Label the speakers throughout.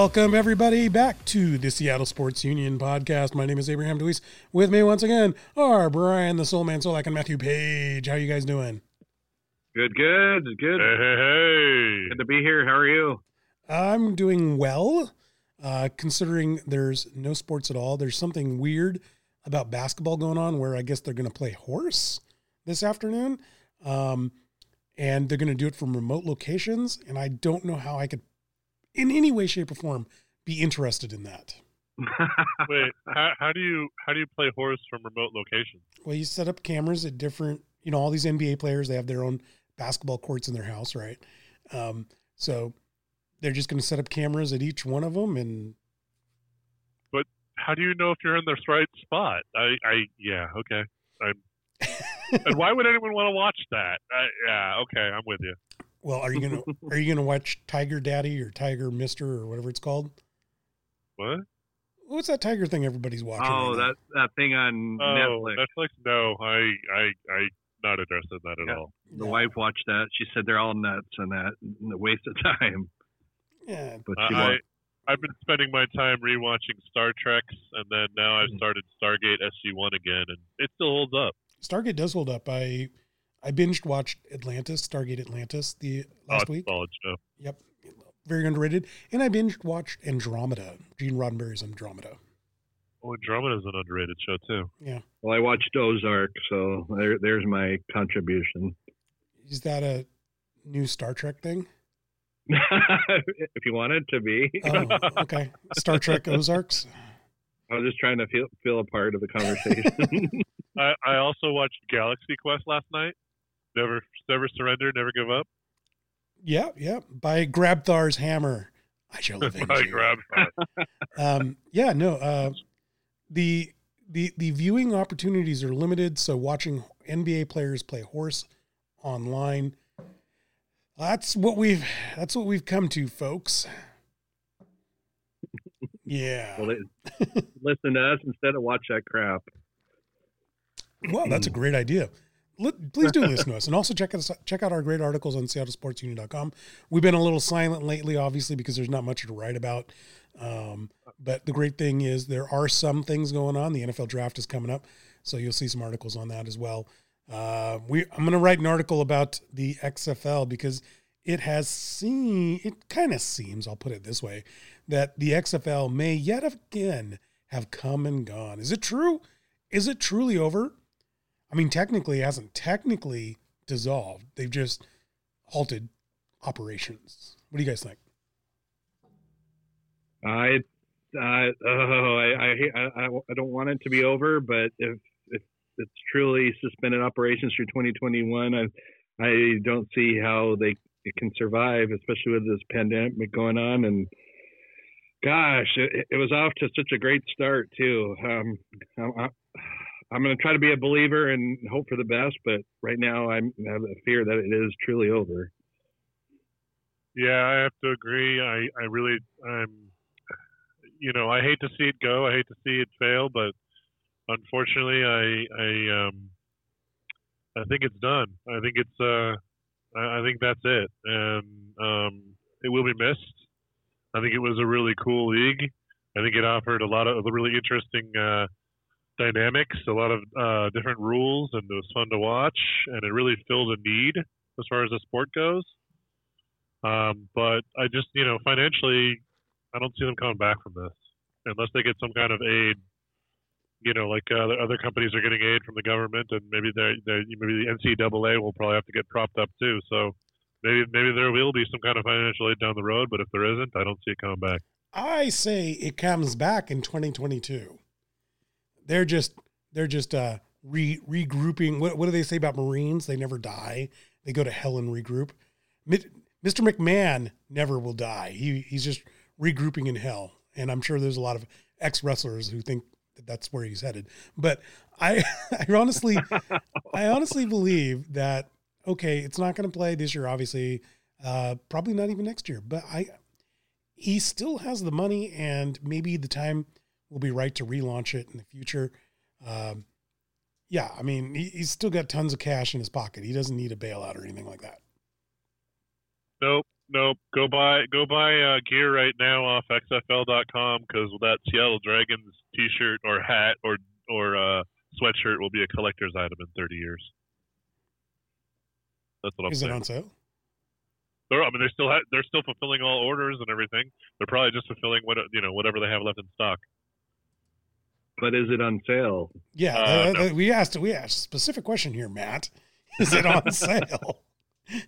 Speaker 1: Welcome, everybody, back to the Seattle Sports Union podcast. My name is Abraham Deweese. With me once again are Brian the Soul Man Solak and Matthew Page. How you guys doing?
Speaker 2: Good, good, good.
Speaker 3: Hey, hey, hey.
Speaker 2: Good to be here. How are you?
Speaker 1: I'm doing well, uh, considering there's no sports at all. There's something weird about basketball going on where I guess they're going to play horse this afternoon. Um, and they're going to do it from remote locations. And I don't know how I could, in any way, shape, or form, be interested in that.
Speaker 3: Wait, how, how do you how do you play horse from remote locations?
Speaker 1: Well, you set up cameras at different, you know, all these NBA players, they have their own basketball courts in their house, right? Um, so they're just going to set up cameras at each one of them. And But
Speaker 3: How do you know if you're in the right spot? I, I yeah, okay. I'm, and why would anyone want to watch that? I, yeah, okay, I'm with you.
Speaker 1: Well, are you going to, are you going to watch Tiger Daddy or Tiger Mister or whatever it's called?
Speaker 3: What?
Speaker 1: What's that Tiger thing everybody's watching?
Speaker 2: oh,
Speaker 1: right now?
Speaker 2: that that thing on
Speaker 3: Oh,
Speaker 2: Netflix.
Speaker 3: Netflix? No, I, I, I, not interested in that at
Speaker 2: Yeah.
Speaker 3: all.
Speaker 2: The
Speaker 1: Yeah.
Speaker 2: wife watched that. She said they're all nuts and that and a waste of time.
Speaker 1: Yeah.
Speaker 2: But she
Speaker 3: I. I've been spending my time rewatching Star Treks, and then now I've
Speaker 2: Mhm.
Speaker 3: started Stargate SG One again, and it still holds up.
Speaker 1: Stargate does hold up. I, I binged watched Atlantis, Stargate Atlantis the last
Speaker 3: oh,
Speaker 1: week.
Speaker 3: solid stuff.
Speaker 1: Yep. Very underrated. And I binged watched Andromeda, Gene Roddenberry's Andromeda.
Speaker 3: Oh, Andromeda is an underrated show too.
Speaker 1: Yeah.
Speaker 2: Well, I watched Ozark, so there, there's my contribution.
Speaker 1: Is that a new Star Trek thing?
Speaker 2: if you want it to be,
Speaker 1: Oh, okay. Star Trek Ozarks.
Speaker 2: I was just trying to feel feel a part of the conversation.
Speaker 3: I, I also watched Galaxy Quest last night. Never, never surrender, never give up.
Speaker 1: Yeah, yeah. By Grabthar's hammer, I shall avenge
Speaker 3: I
Speaker 1: you.
Speaker 3: grabbed
Speaker 1: um, yeah, no. Uh, the the the viewing opportunities are limited, so watching NBA players play horse online. That's what we've that's what we've come to, folks. Yeah.
Speaker 2: well, they- listen to us instead of watch that crap.
Speaker 1: Well, that's a great idea. Please do listen to us, and also check us check out our great articles on SeattleSportsUnion.com. We've been a little silent lately, obviously, because there's not much to write about. Um, but the great thing is there are some things going on. The NFL draft is coming up, so you'll see some articles on that as well. Uh, we I'm going to write an article about the XFL because it has seen it kind of seems I'll put it this way that the XFL may yet again have come and gone. Is it true? Is it truly over? I mean, technically, it hasn't technically dissolved. They've just halted operations. What do you guys think?
Speaker 2: I, uh, oh, I, I, I, I don't want it to be over, but if, if it's truly suspended operations through 2021, I, I don't see how they it can survive, especially with this pandemic going on. And gosh, it, it was off to such a great start too. Um, I'm, I'm going to try to be a believer and hope for the best, but right now I'm, I have a fear that it is truly over.
Speaker 3: Yeah, I have to agree. I, I really, I'm, you know, I hate to see it go. I hate to see it fail, but unfortunately, I, I, um, I think it's done. I think it's, uh, I, I think that's it, and um, it will be missed. I think it was a really cool league. I think it offered a lot of really interesting uh, dynamics, a lot of uh, different rules, and it was fun to watch. And it really filled a need as far as the sport goes. Um, but I just, you know, financially, I don't see them coming back from this unless they get some kind of aid. You know, like uh, other companies are getting aid from the government, and maybe they, maybe the NCAA will probably have to get propped up too. So maybe maybe there will be some kind of financial aid down the road, but if there isn't, I don't see it coming back.
Speaker 1: I say it comes back in 2022. They're just they're just uh re, regrouping. What what do they say about Marines? They never die. They go to hell and regroup. Mr. McMahon never will die. He he's just regrouping in hell. And I'm sure there's a lot of ex wrestlers who think that that's where he's headed. But I I honestly I honestly believe that okay, it's not going to play this year. Obviously, uh, probably not even next year. But I he still has the money, and maybe the time will be right to relaunch it in the future. Um, yeah, I mean, he, he's still got tons of cash in his pocket. He doesn't need a bailout or anything like that.
Speaker 3: Nope. nope. Go buy go buy uh, gear right now off XFL.com because that Seattle Dragons T-shirt or hat or or uh, sweatshirt will be a collector's item in 30 years. That's what I'm
Speaker 1: Is
Speaker 3: saying.
Speaker 1: Is it on sale?
Speaker 3: They're, I mean, they're still ha- they're still fulfilling all orders and everything. They're probably just fulfilling what you know whatever they have left in stock.
Speaker 2: But is it on sale?
Speaker 1: Yeah,
Speaker 3: Uh,
Speaker 1: uh,
Speaker 3: no.
Speaker 1: we asked we asked a specific question here, Matt. Is it on sale?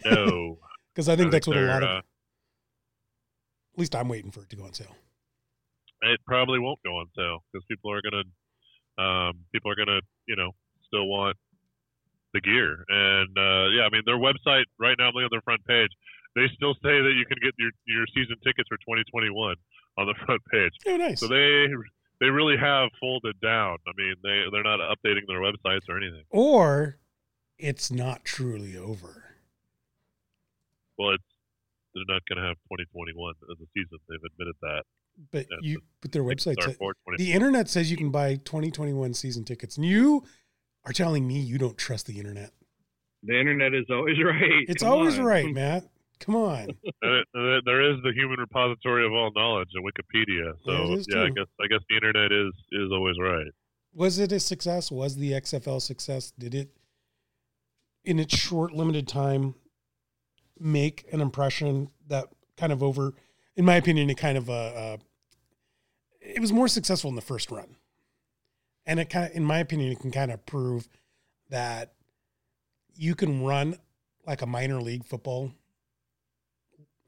Speaker 3: No,
Speaker 1: Because I think that's what a lot of.
Speaker 3: uh,
Speaker 1: At least I'm waiting for it to go on sale.
Speaker 3: it probably won't go on sale because people are gonna um, people are gonna you know still want the gear and uh, yeah I mean their website right now I'm looking at their front page they still say that you can get your your season tickets for 2021 on the front page
Speaker 1: Oh, nice.
Speaker 3: so they they really have folded down I mean they they're not updating their websites or anything
Speaker 1: or it's not truly over.
Speaker 3: well it's they're not gonna have 2021 as a season they've admitted that
Speaker 1: But
Speaker 3: Yeah,
Speaker 1: you, but their website, said, the internet says you can buy 2021 season tickets, and you are telling me you don't trust the internet.
Speaker 2: The internet is always right.
Speaker 1: It's
Speaker 2: Come
Speaker 1: always
Speaker 2: on.
Speaker 1: right, Matt. Come on.
Speaker 3: There is the human repository of all knowledge in Wikipedia. So yeah, I guess I guess the internet is is always right.
Speaker 1: Was it a success? Was the XFL success? Did it, in its short, limited time, make an impression that kind of over, in my opinion, it kind of uh, uh it was more successful in the first run, and it kind of, in my opinion, it can kind of prove that you can run like a minor league football,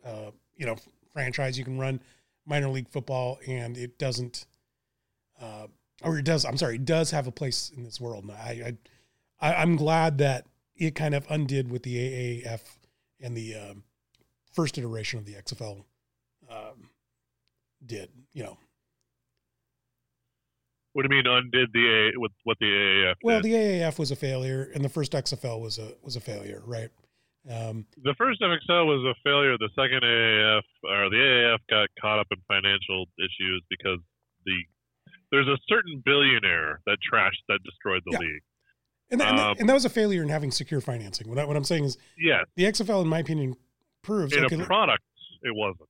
Speaker 1: uh, you know, franchise. You can run minor league football, and it doesn't. Uh, or it does. I'm sorry, it does have a place in this world. And I, I, I I'm glad that it kind of undid with the AAF and the um, first iteration of the XFL um, did. You know,
Speaker 3: What do you mean undid the A with what the AAF
Speaker 1: well,
Speaker 3: did?
Speaker 1: the AAF was a failure, and the first XFL was a was a failure, right? Um,
Speaker 3: the first FXL was a failure. The second AAF or the AAF got caught up in financial issues because the there's a certain billionaire that trashed that destroyed the
Speaker 1: Yeah.
Speaker 3: league.
Speaker 1: and, that, and, that-
Speaker 3: Um,
Speaker 1: and that was a failure in having secure financing. What, I, what I'm saying is
Speaker 3: Yes,
Speaker 1: the XFL, in my opinion, proves
Speaker 3: in
Speaker 1: okay,
Speaker 3: a product it wasn't.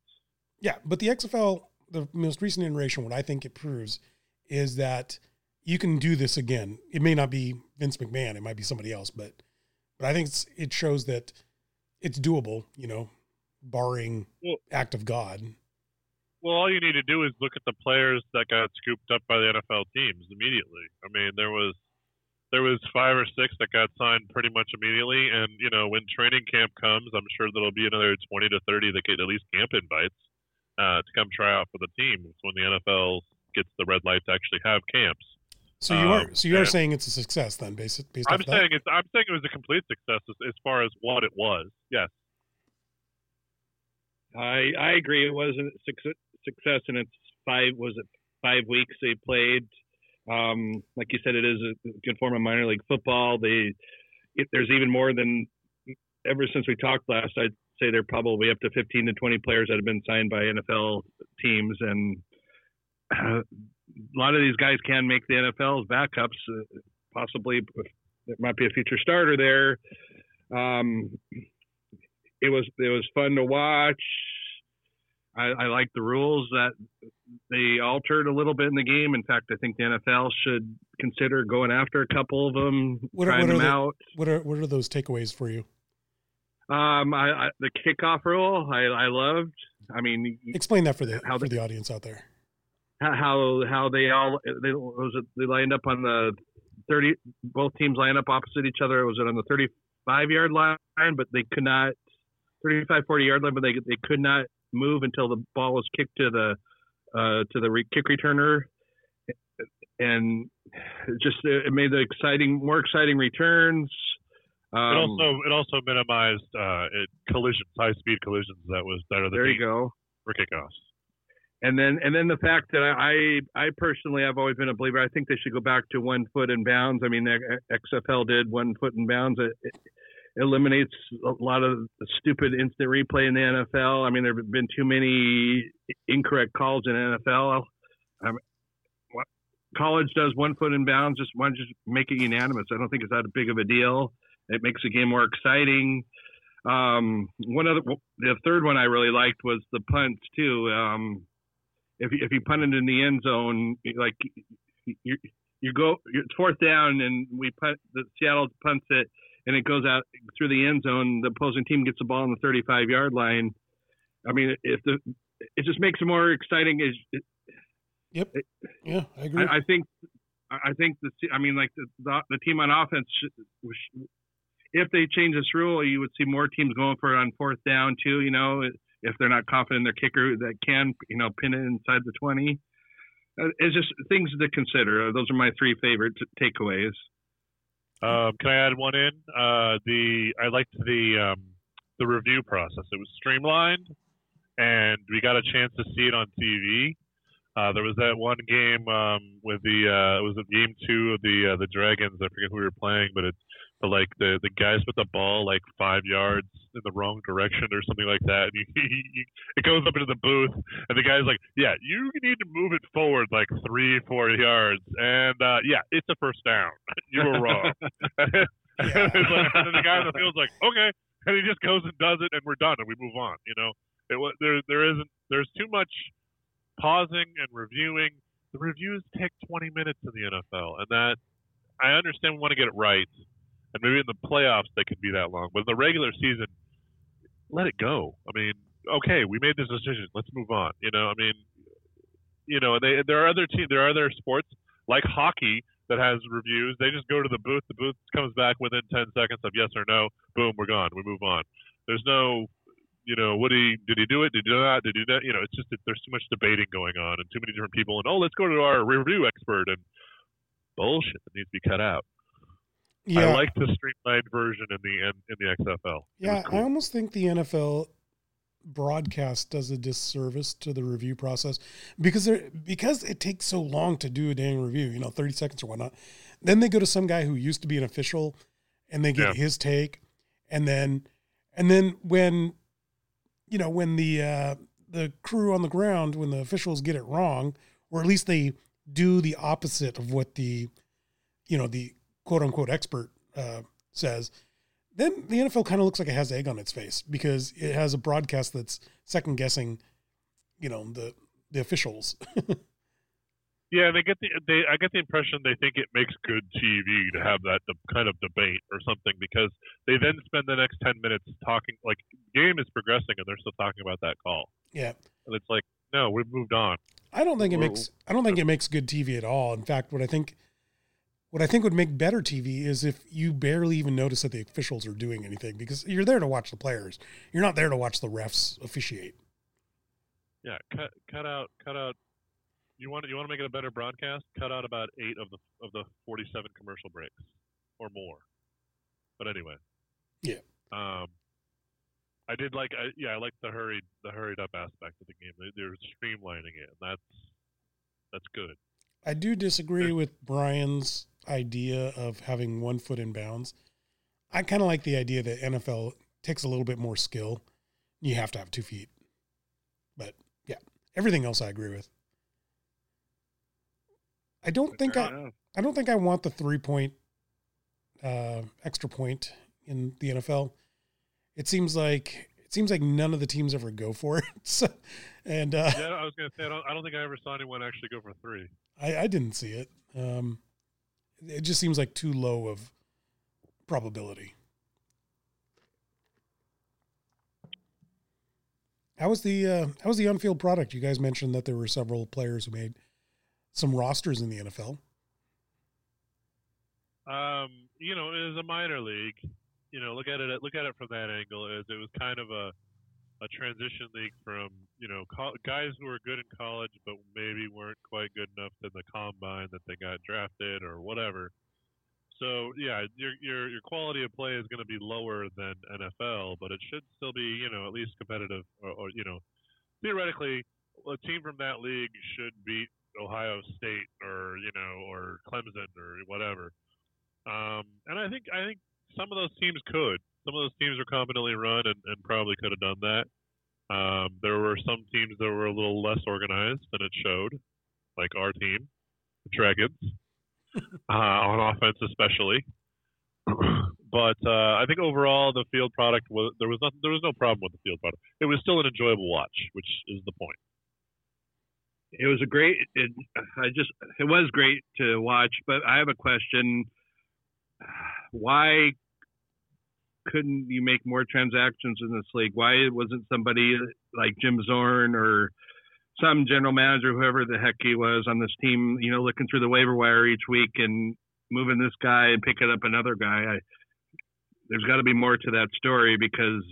Speaker 1: Yeah, but the XFL, the most recent iteration, what I think it proves is that you can do this again. It may not be Vince McMahon, it might be somebody else, but but I think it's, it shows that it's doable. You know, barring
Speaker 3: Well-
Speaker 1: act of God.
Speaker 3: Well, all you need to do is look at the players that got scooped up by the NFL teams immediately. I mean, there was there was five or six that got signed pretty much immediately, and you know, when training camp comes, I'm sure there'll be another 20 to 30 that get at least camp invites uh, to come try out for the team. It's when the NFL gets the red light to actually have camps.
Speaker 1: So you are
Speaker 3: Um,
Speaker 1: so you are
Speaker 3: and-
Speaker 1: saying it's a success then, based based
Speaker 3: I'm
Speaker 1: off that.
Speaker 3: saying it's I'm saying it was a complete success as, as far as what it was. Yes.
Speaker 2: I I agree. It was a success, success in its five was it five weeks they played. Um, like you said, it is a good form of minor league football. They if there's even more than ever since we talked last. I'd say they're probably up to 15 to 20 players that have been signed by NFL teams, and uh, a lot of these guys can make the NFL's backups. Uh, possibly, there might be a future starter there. Um, it was it was fun to watch. I, I like the rules that they altered a little bit in the game. In fact, I think the NFL should consider going after a couple of them,
Speaker 1: What are-
Speaker 2: trying
Speaker 1: what
Speaker 2: them
Speaker 1: the-
Speaker 2: out.
Speaker 1: What are what are those takeaways for you?
Speaker 2: Um, I, I, the kickoff rule, I, I loved. I mean,
Speaker 1: Explain that for the
Speaker 2: How
Speaker 1: for
Speaker 2: the-
Speaker 1: the audience out there.
Speaker 2: How how they all they was it, they lined up on the thirty. Both teams lined up opposite each other. Was it on the thirty-five yard line? But they could not 35, 40 yard line. But they they could not move until the ball was kicked to the uh, to the re- kick returner, and it just it made the exciting more exciting returns.
Speaker 3: It
Speaker 2: Um,
Speaker 3: also it also minimized uh, it, collisions, high speed collisions. That was that are the
Speaker 2: there you go.
Speaker 3: for kickoffs.
Speaker 2: And then and then the fact that I I personally I've always been a believer. I think they should go back to one foot in bounds. I mean, XFL did one foot in bounds. It, it eliminates a lot of stupid instant replay in the NFL. I mean, there have been too many incorrect calls in NFL. College does one foot in bounds. Just why just make it unanimous? I don't think it's that big of a deal. It makes the game more exciting. Um, one of the, the third one I really liked was the punts too. Um, if you, if you punt it in the end zone, like you you go it's fourth down and we punt the Seattle punts it and it goes out through the end zone. The opposing team gets the ball on the 35 yard line. I mean, if the it just makes it more exciting. Is
Speaker 1: yep, yeah, I agree.
Speaker 2: I, I think I think the I mean like the the, the team on offense if they change this rule, you would see more teams going for it on fourth down too. You know, if they're not confident in their kicker that can you know pin it inside the 20. Uh, it's just things to consider. Those are my three favorite t- takeaways.
Speaker 3: Um, can I add one in? Uh, the I liked the um, the review process. It was streamlined, and we got a chance to see it on TV. Uh, there was that one game um, with the uh, it was a game two of the uh, the Dragons. I forget who we were playing, but it but like the the guys with the ball like five yards in the wrong direction or something like that. And he, he, it goes up into the booth, and the guy's like, "Yeah, you need to move it forward like three, four yards." And uh, yeah, it's a first down. you were wrong. and, like, and the guy on the field's like, "Okay," and he just goes and does it, and we're done, and we move on. You know, it there there isn't there's too much pausing and reviewing. The reviews take 20 minutes in the NFL, and that I understand we want to get it right, and maybe in the playoffs they can be that long, but in the regular season, let it go. I mean, okay, we made this decision. Let's move on. You know, I mean, you know, they there are other teams, there are other sports like hockey that has reviews. They just go to the booth. The booth comes back within 10 seconds of yes or no. Boom, we're gone. We move on. There's no you know, what he did he do it? Did he do that? Did he do that? You know, it's just there's too much debating going on and too many different people. And oh, let's go to our review expert and bullshit that needs to be cut out. Yeah. I like the streamlined version in the in, the XFL.
Speaker 1: Yeah, cool. I almost think the NFL broadcast does a disservice to the review process because they because it takes so long to do a dang review, you know, 30 seconds or whatnot. Then they go to some guy who used to be an official and they get yeah. his take. And then and then when you know, when the uh, the crew on the ground, when the officials get it wrong, or at least they do the opposite of what the, you know, the quote unquote expert uh, says, then the NFL kind of looks like it has egg on its face because it has a broadcast that's second guessing, you know, the the officials.
Speaker 3: Yeah, they get the they. I get the impression they think it makes good TV to have that de- kind of debate or something because they then spend the next ten minutes talking. Like game is progressing and they're still talking about that call.
Speaker 1: Yeah,
Speaker 3: and it's like no, we've moved on.
Speaker 1: I don't think it makes. I don't think it makes good TV at all. In fact, what I think, what I think would make better TV is if you barely even notice that the officials are doing anything because you're there to watch the players. You're not there to watch the refs officiate.
Speaker 3: Yeah, cut cut out cut out you want you want to make it a better broadcast? Cut out about eight of the of the forty seven commercial breaks or more. But anyway.
Speaker 1: Yeah.
Speaker 3: Um, I did like I, yeah I like the hurried the hurried up aspect of the game. They, they're streamlining it, and that's that's good.
Speaker 1: I do disagree with Brian's idea of having one foot in bounds. I kind of like the idea that NFL takes a little bit more skill. You have to have two feet. But yeah, everything else I agree with. I don't think I, I don't think I want the three point uh, extra point in the NFL. It seems like it seems like none of the teams ever go for it. so, and uh,
Speaker 3: yeah, I was gonna say I don't, I don't think I ever saw anyone actually go for three.
Speaker 1: I, I didn't see it. Um, it just seems like too low of probability. How was the uh, how was the on field product? You guys mentioned that there were several players who made some rosters in the NFL?
Speaker 3: Um, you know, it was a minor league. You know, look at it look at it from that angle. Is it was kind of a a transition league from you know co- guys who were good in college but maybe weren't quite good enough in the combine that they got drafted or whatever. So yeah, your your your quality of play is going to be lower than NFL, but it should still be you know at least competitive or, or you know theoretically a team from that league should beat Ohio State or you know or Clemson or whatever. Um, and I think I think some of those teams could. Some of those teams were competently run and, and probably could have done that. Um, there were some teams that were a little less organized than it showed, like our team, the Dragons, uh, on offense especially. but uh, I think overall the field product was there was nothing, there was no problem with the field product. It was still an enjoyable watch, which is the point.
Speaker 2: It was a great. It, I just it was great to watch, but I have a question. Why couldn't you make more transactions in this league? Why wasn't somebody like Jim Zorn or some general manager, whoever the heck he was on this team, you know, looking through the waiver wire each week and moving this guy and picking up another guy? I, there's got to be more to that story because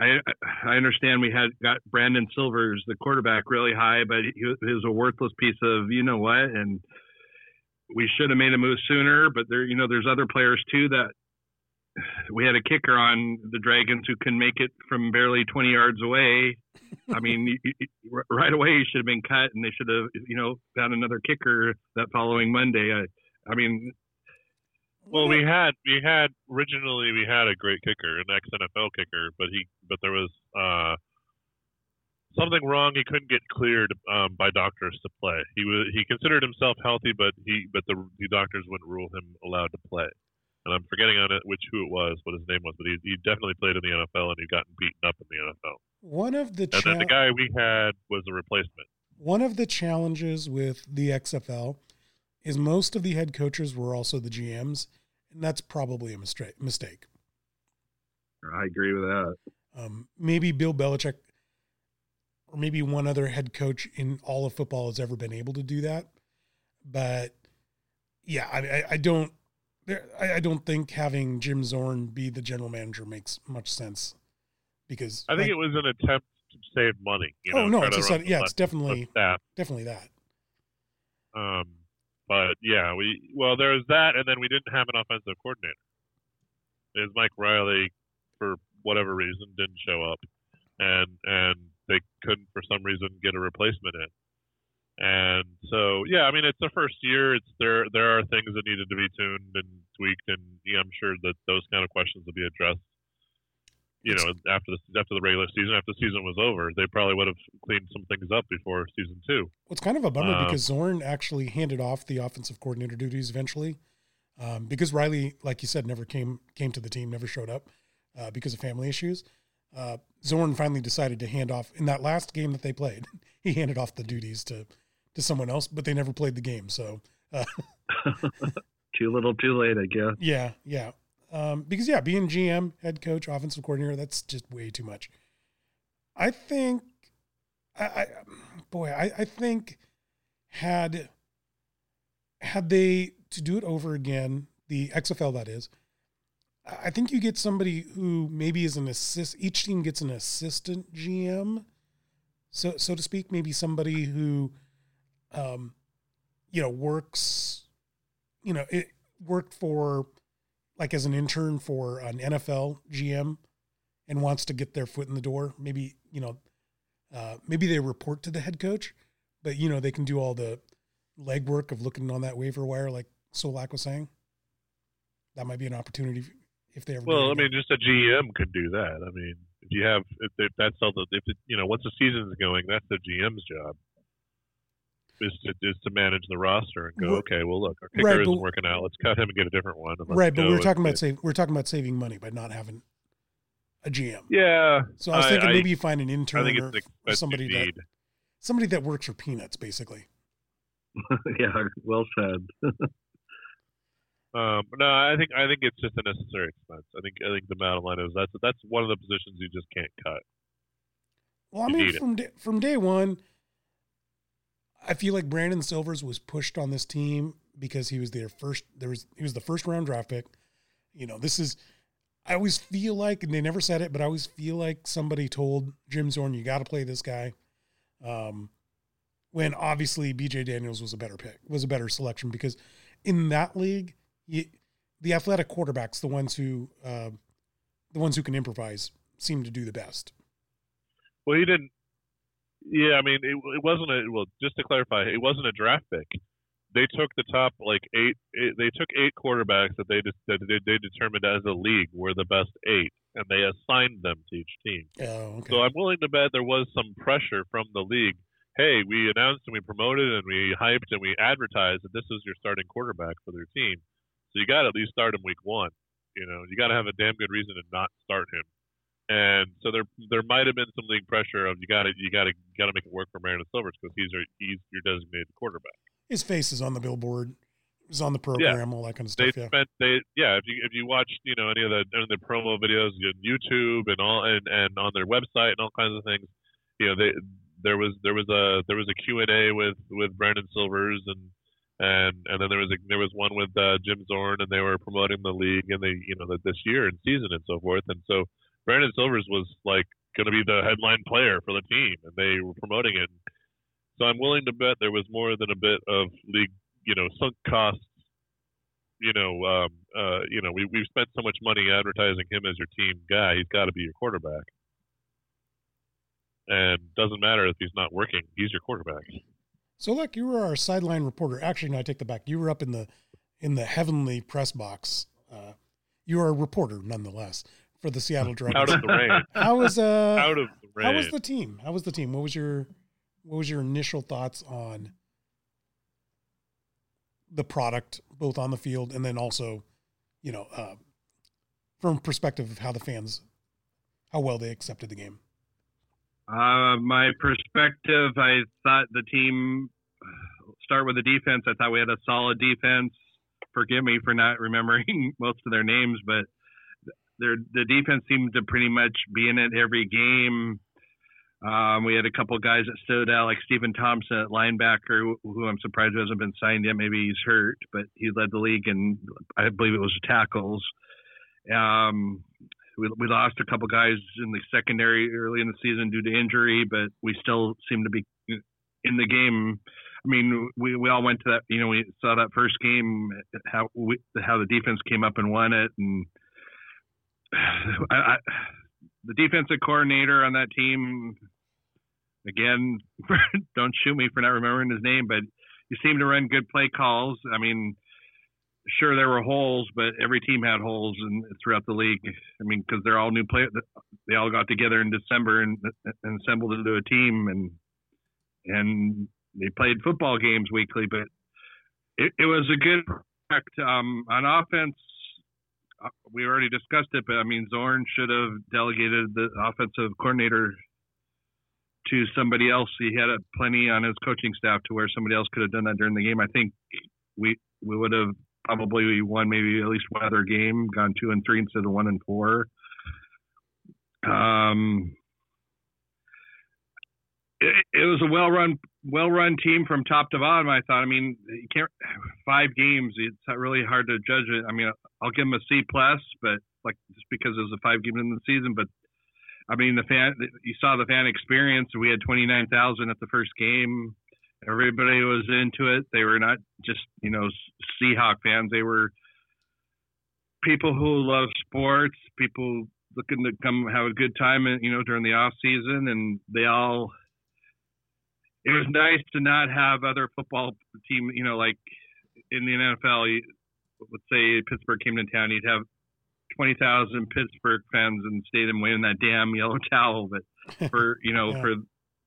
Speaker 2: I I understand we had got Brandon Silvers, the quarterback, really high, but he, he was a worthless piece of you know what, and we should have made a move sooner. But there, you know, there's other players too that we had a kicker on the Dragons who can make it from barely 20 yards away. I mean, right away he should have been cut, and they should have, you know, found another kicker that following Monday. I, I mean,
Speaker 3: well, we had we had originally we had a great kicker, an ex NFL kicker, but he but there was uh, something wrong. He couldn't get cleared um, by doctors to play. He was he considered himself healthy, but he but the the doctors wouldn't rule him allowed to play. And I'm forgetting on it which who it was, what his name was, but he, he definitely played in the NFL and he'd gotten beaten up in the NFL.
Speaker 1: One of the
Speaker 3: cha- and then the guy we had was a replacement.
Speaker 1: One of the challenges with the XFL is most of the head coaches were also the GMs, and that's probably a mistake. Mistake.
Speaker 2: I agree with that.
Speaker 1: Um, maybe Bill Belichick, or maybe one other head coach in all of football has ever been able to do that, but yeah, I, I don't. I, I don't think having Jim Zorn be the general manager makes much sense because
Speaker 3: I think like, it was an attempt to save money. You oh,
Speaker 1: know, oh no, it's a, yeah, it's definitely that. definitely that.
Speaker 3: Um, but yeah, we well there was that, and then we didn't have an offensive coordinator. Is Mike Riley, for whatever reason, didn't show up, and and they couldn't for some reason get a replacement in. And so, yeah, I mean, it's the first year. It's there. There are things that needed to be tuned and tweaked, and yeah, I'm sure that those kind of questions will be addressed. You know, after the after the regular season, after the season was over, they probably would have cleaned some things up before season two.
Speaker 1: Well, it's kind of a bummer um, because Zorn actually handed off the offensive coordinator duties eventually, um, because Riley, like you said, never came came to the team, never showed up uh, because of family issues. Uh, Zorn finally decided to hand off in that last game that they played. He handed off the duties to to someone else, but they never played the game. So, uh,
Speaker 2: too little, too late, I guess.
Speaker 1: Yeah, yeah. Um, because yeah, being GM, head coach, offensive coordinator, that's just way too much. I think, I, I boy, I, I think had had they to do it over again, the XFL that is, I think you get somebody who maybe is an assist. Each team gets an assistant GM, so so to speak. Maybe somebody who um, you know, works, you know, it worked for like as an intern for an NFL GM and wants to get their foot in the door. Maybe, you know, uh, maybe they report to the head coach, but you know, they can do all the legwork of looking on that waiver wire, like Solak was saying. That might be an opportunity if they ever.
Speaker 3: Well, I mean, just a GM could do that. I mean, if you have, if, if that's all the, if it, you know, once the season's going, that's the GM's job is to is to manage the roster and go, okay, well, look, our kicker right, isn't working out. Let's cut him and get a different one.
Speaker 1: Right, but we're talking about save, we're talking about saving money by not having a GM.
Speaker 3: Yeah.
Speaker 1: So I was thinking I, maybe you find an intern or, or somebody that somebody that works for peanuts, basically.
Speaker 2: yeah, well said.
Speaker 3: um, no, I think I think it's just a necessary expense. I think I think the bottom line is that's that's one of the positions you just can't cut.
Speaker 1: Well, I mean, from day, from day one, I feel like Brandon Silvers was pushed on this team because he was their first. There was he was the first round draft pick. You know, this is. I always feel like, and they never said it, but I always feel like somebody told Jim Zorn, "You got to play this guy." Um, when obviously BJ Daniels was a better pick, was a better selection because in that league, you, the athletic quarterbacks, the ones who, uh, the ones who can improvise, seem to do the best.
Speaker 3: Well, he didn't. Yeah, I mean, it, it wasn't a well. Just to clarify, it wasn't a draft pick. They took the top like eight. Eight they took eight quarterbacks that they that they, they determined as a league were the best eight, and they assigned them to each team.
Speaker 1: Oh, okay.
Speaker 3: So I'm willing to bet there was some pressure from the league. Hey, we announced and we promoted and we hyped and we advertised that this is your starting quarterback for their team. So you got to at least start him week one. You know, you got to have a damn good reason to not start him. And so there there might have been some league pressure of you got to you got to got to make it work for Brandon Silvers because he's your, he's your designated quarterback.
Speaker 1: His face is on the billboard. He's on the program, yeah. all that kind of stuff.
Speaker 3: They
Speaker 1: yeah.
Speaker 3: spent they yeah. If you if you watch you know any of the any of the promo videos on YouTube and all and, and on their website and all kinds of things, you know they there was there was a there was a Q and A with with Brandon Silvers and and and then there was a, there was one with uh, Jim Zorn and they were promoting the league and they you know the, this year and season and so forth and so Brandon Silvers was like going to be the headline player for the team, and they were promoting it. So I'm willing to bet there was more than a bit of league, you know, sunk costs. You know, um, uh, you know, we we've spent so much money advertising him as your team guy. He's got to be your quarterback, and doesn't matter if he's not working. He's your quarterback.
Speaker 1: So, look, you were our sideline reporter. Actually, no, I take that back. You were up in the in the heavenly press box. Uh, you are a reporter, nonetheless for the Seattle Dragons.
Speaker 3: Out of the rain.
Speaker 1: How was uh
Speaker 3: out of the rain.
Speaker 1: How was the team? How was the team? What was your what was your initial thoughts on the product, both on the field and then also, you know, uh, from perspective of how the fans, how well they accepted the game?
Speaker 2: Uh, my perspective, I thought the team start with the defense. I thought we had a solid defense. Forgive me for not remembering most of their names, but their the defense seemed to pretty much be in it every game. Um, we had a couple guys that stood out, like Stephen Thompson at linebacker, who, who I'm surprised hasn't been signed yet. Maybe he's hurt, but he led the league, and I believe it was tackles. Um, we, we lost a couple guys in the secondary early in the season due to injury, but we still seem to be in the game. I mean, we, we all went to that. You know, we saw that first game how we, how the defense came up and won it, and I, I, the defensive coordinator on that team, again, don't shoot me for not remembering his name, but he seemed to run good play calls. I mean, sure there were holes, but every team had holes and throughout the league. I mean, because they're all new players. They all got together in December and, and assembled into a team, and and they played football games weekly. But it, it was a good product. Um, on offense, we already discussed it, but I mean, Zorn should have delegated the offensive coordinator to somebody else. He had a, plenty on his coaching staff to where somebody else could have done that during the game. I think we we would have probably won maybe at least one other game, gone two and three instead of one and four. Um, it, it was a well run well run team from top to bottom. I thought. I mean, you can't five games. It's really hard to judge it. I mean, I'll give them a C plus, but like just because it was a five game in the season. But I mean, the fan. You saw the fan experience. We had twenty nine thousand at the first game. Everybody was into it. They were not just you know Seahawk fans. They were people who love sports. People looking to come have a good time, you know, during the off season, and they all it was nice to not have other football team, you know, like in the NFL. Let's say Pittsburgh came to town, you'd have twenty thousand Pittsburgh fans in the stadium waving that damn yellow towel. But for you know, yeah. for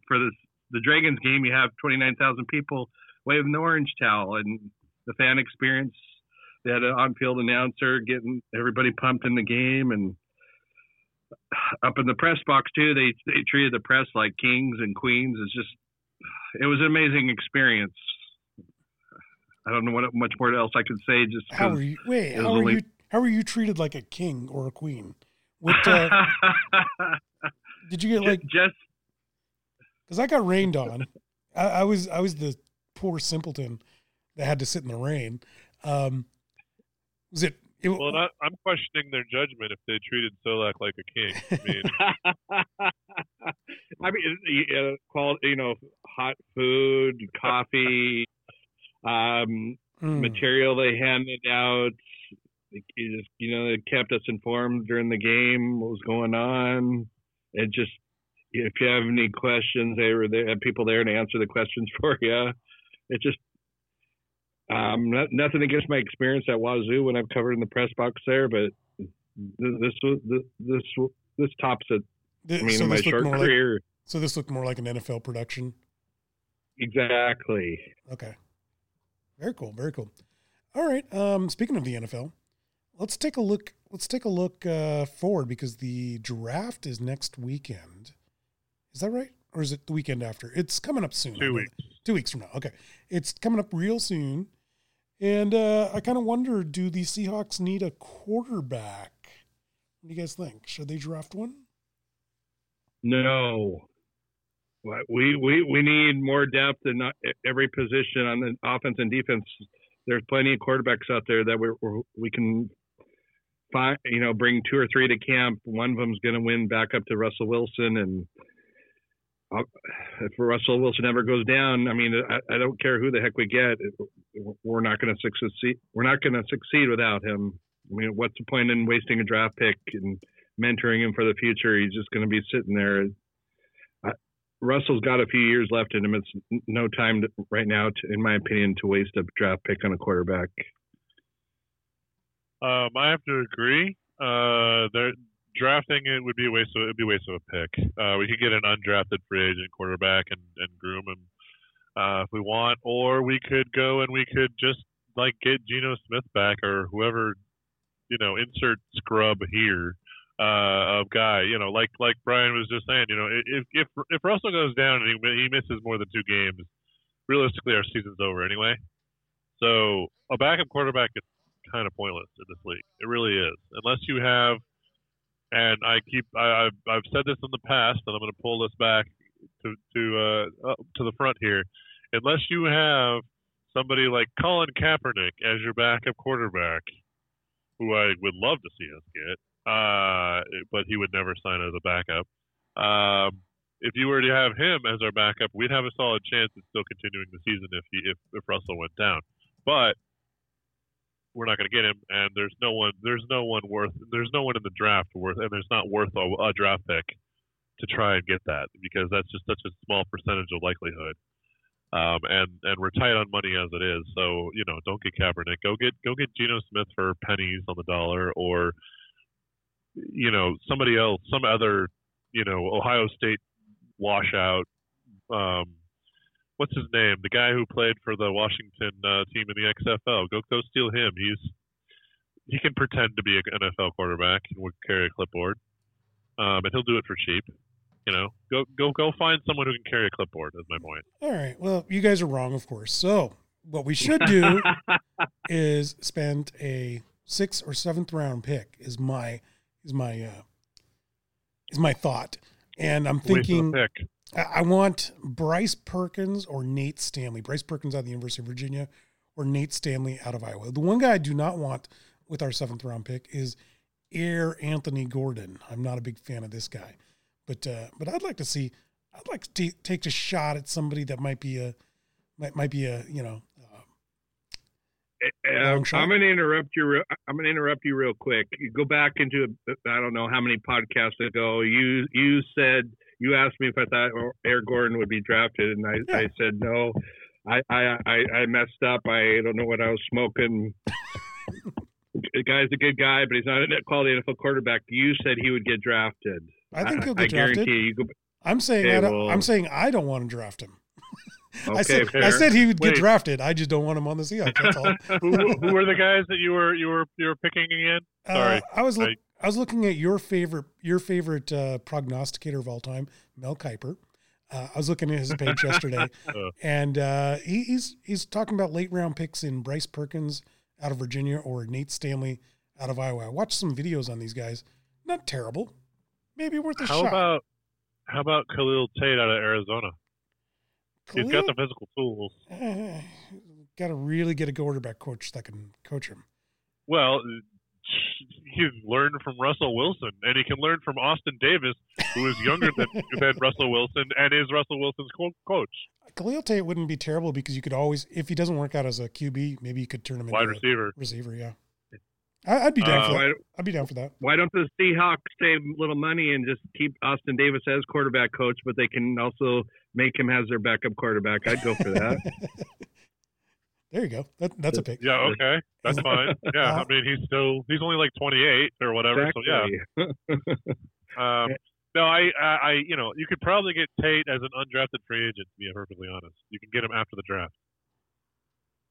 Speaker 2: for this the Dragons game, you have twenty nine thousand people waving the orange towel, and the fan experience. They had an on-field announcer getting everybody pumped in the game, and up in the press box too. They they treated the press like kings and queens. It's just it was an amazing experience. I don't know what much more else I could say. Just
Speaker 1: how were you? Wait, how were only... you? How were you treated like a king or a queen? What, uh, did you get like
Speaker 2: just?
Speaker 1: Because I got rained on. I, I, was I was the poor simpleton that had to sit in the rain. Um, was it? it
Speaker 3: well, not, I'm questioning their judgment if they treated Solak like a king. I mean,
Speaker 2: I mean, uh, quality, you know, hot food, coffee, um, mm. material they handed out. You just, you know, they kept us informed during the game what was going on. It just, if you have any questions, they were there, people there to answer the questions for you. It just, um, not, nothing against my experience at Wazoo when I've covered in the press box there, but this was this this this tops it. I mean, so in my short career.
Speaker 1: Like, so this looked more like an NFL production.
Speaker 2: Exactly.
Speaker 1: Okay. Very cool. Very cool. All right. Um, speaking of the NFL, let's take a look. Let's take a look uh, forward because the draft is next weekend. Is that right, or is it the weekend after? It's coming up soon.
Speaker 3: Two weeks.
Speaker 1: Two weeks from now. Okay, it's coming up real soon, and uh, I kind of wonder: Do the Seahawks need a quarterback? What do you guys think? Should they draft one?
Speaker 2: No. We, we we need more depth in every position on the offense and defense. There's plenty of quarterbacks out there that we're, we're can find, you know, bring two or three to camp. One of them's going to win back up to Russell Wilson, and uh, if Russell Wilson ever goes down, I mean, I, I don't care who the heck we get, we're not going to succeed. We're not going to succeed without him. I mean, what's the point in wasting a draft pick and mentoring him for the future? He's just going to be sitting there Russell's got a few years left in him. It's no time to, right now, to, in my opinion, to waste a draft pick on a quarterback.
Speaker 3: Um, I have to agree. Uh, drafting it would be a waste of it would be a waste of a pick. Uh, we could get an undrafted free agent quarterback and, and groom him uh, if we want, or we could go and we could just like get Geno Smith back or whoever, you know, insert scrub here uh, of guy. You know, like like Brian was just saying. You know, if if if Russell goes down and he, he misses more than two games, realistically our season's over anyway. So a backup quarterback is kind of pointless in this league. It really is, unless you have. And I keep I, I've I've said this in the past, and I'm going to pull this back to to uh, to the front here. Unless you have somebody like Colin Kaepernick as your backup quarterback, who I would love to see us get, uh, but he would never sign as a backup. Um, if you were to have him as our backup, we'd have a solid chance at still continuing the season if he if, if Russell went down. But we're not going to get him, and there's no one there's no one worth there's no one in the draft worth, and there's not worth a, a draft pick to try and get that because that's just such a small percentage of likelihood. Um, and and we're tight on money as it is, so you know don't get Kaepernick. Go get go get Geno Smith for pennies on the dollar, or you know, somebody else, some other, you know, Ohio State washout. Um, what's his name? The guy who played for the Washington uh, team in the XFL. Go go steal him. He's he can pretend to be an NFL quarterback and would carry a clipboard, um, and he'll do it for cheap. You know, go go go find someone who can carry a clipboard. Is my point.
Speaker 1: All right. Well, you guys are wrong, of course. So what we should do is spend a sixth or seventh round pick. Is my is my uh, is my thought, and I'm thinking I want Bryce Perkins or Nate Stanley. Bryce Perkins out of the University of Virginia, or Nate Stanley out of Iowa. The one guy I do not want with our seventh round pick is Air Anthony Gordon. I'm not a big fan of this guy, but uh, but I'd like to see. I'd like to t- take a shot at somebody that might be a might might be a you know
Speaker 2: Um, I'm going to interrupt you. Real, I'm going to interrupt you real quick. You go back into I don't know how many podcasts ago. You you said you asked me if I thought Air Gordon would be drafted, and I, yeah. I said no. I, I I messed up. I don't know what I was smoking. the guy's a good guy, but he's not a quality NFL quarterback. You said he would get drafted.
Speaker 1: I think he'll get I, drafted. I guarantee you. Go, I'm saying okay, I well, I'm saying I don't want to draft him. Okay, I said fair. I said he would get Wait. drafted. I just don't want him on the Seahawks. That's all.
Speaker 3: who, who were the guys that you were you were you were picking again? Uh, Sorry, uh,
Speaker 1: I was I, I was looking at your favorite your favorite uh, prognosticator of all time, Mel Kiper. Uh, I was looking at his page yesterday, oh. and uh, he, he's he's talking about late round picks in Bryce Perkins out of Virginia or Nate Stanley out of Iowa. I watched some videos on these guys. Not terrible. Maybe worth a
Speaker 3: how
Speaker 1: shot.
Speaker 3: How about how about Khalil Tate out of Arizona? He's got the physical tools. Uh,
Speaker 1: got to really get a quarterback coach that can coach him.
Speaker 3: Well, he learned from Russell Wilson, and he can learn from Austin Davis, who is younger than, than Russell Wilson and is Russell Wilson's coach.
Speaker 1: Khalil Tate wouldn't be terrible because you could always, if he doesn't work out as a QB, maybe you could turn him into
Speaker 3: wide receiver.
Speaker 1: receiver, yeah. I'd be down uh, for that. I'd be down for that.
Speaker 2: Why don't the Seahawks save a little money and just keep Austin Davis as quarterback coach, but they can also make him as their backup quarterback? I'd go for that.
Speaker 1: there you go. That, that's a pick.
Speaker 3: Yeah, okay, that's fine. Yeah, I mean he's still he's only like 28 or whatever. Exactly. So yeah. um, no, I, I, you know, you could probably get Tate as an undrafted free agent. To be perfectly honest, you can get him after the draft.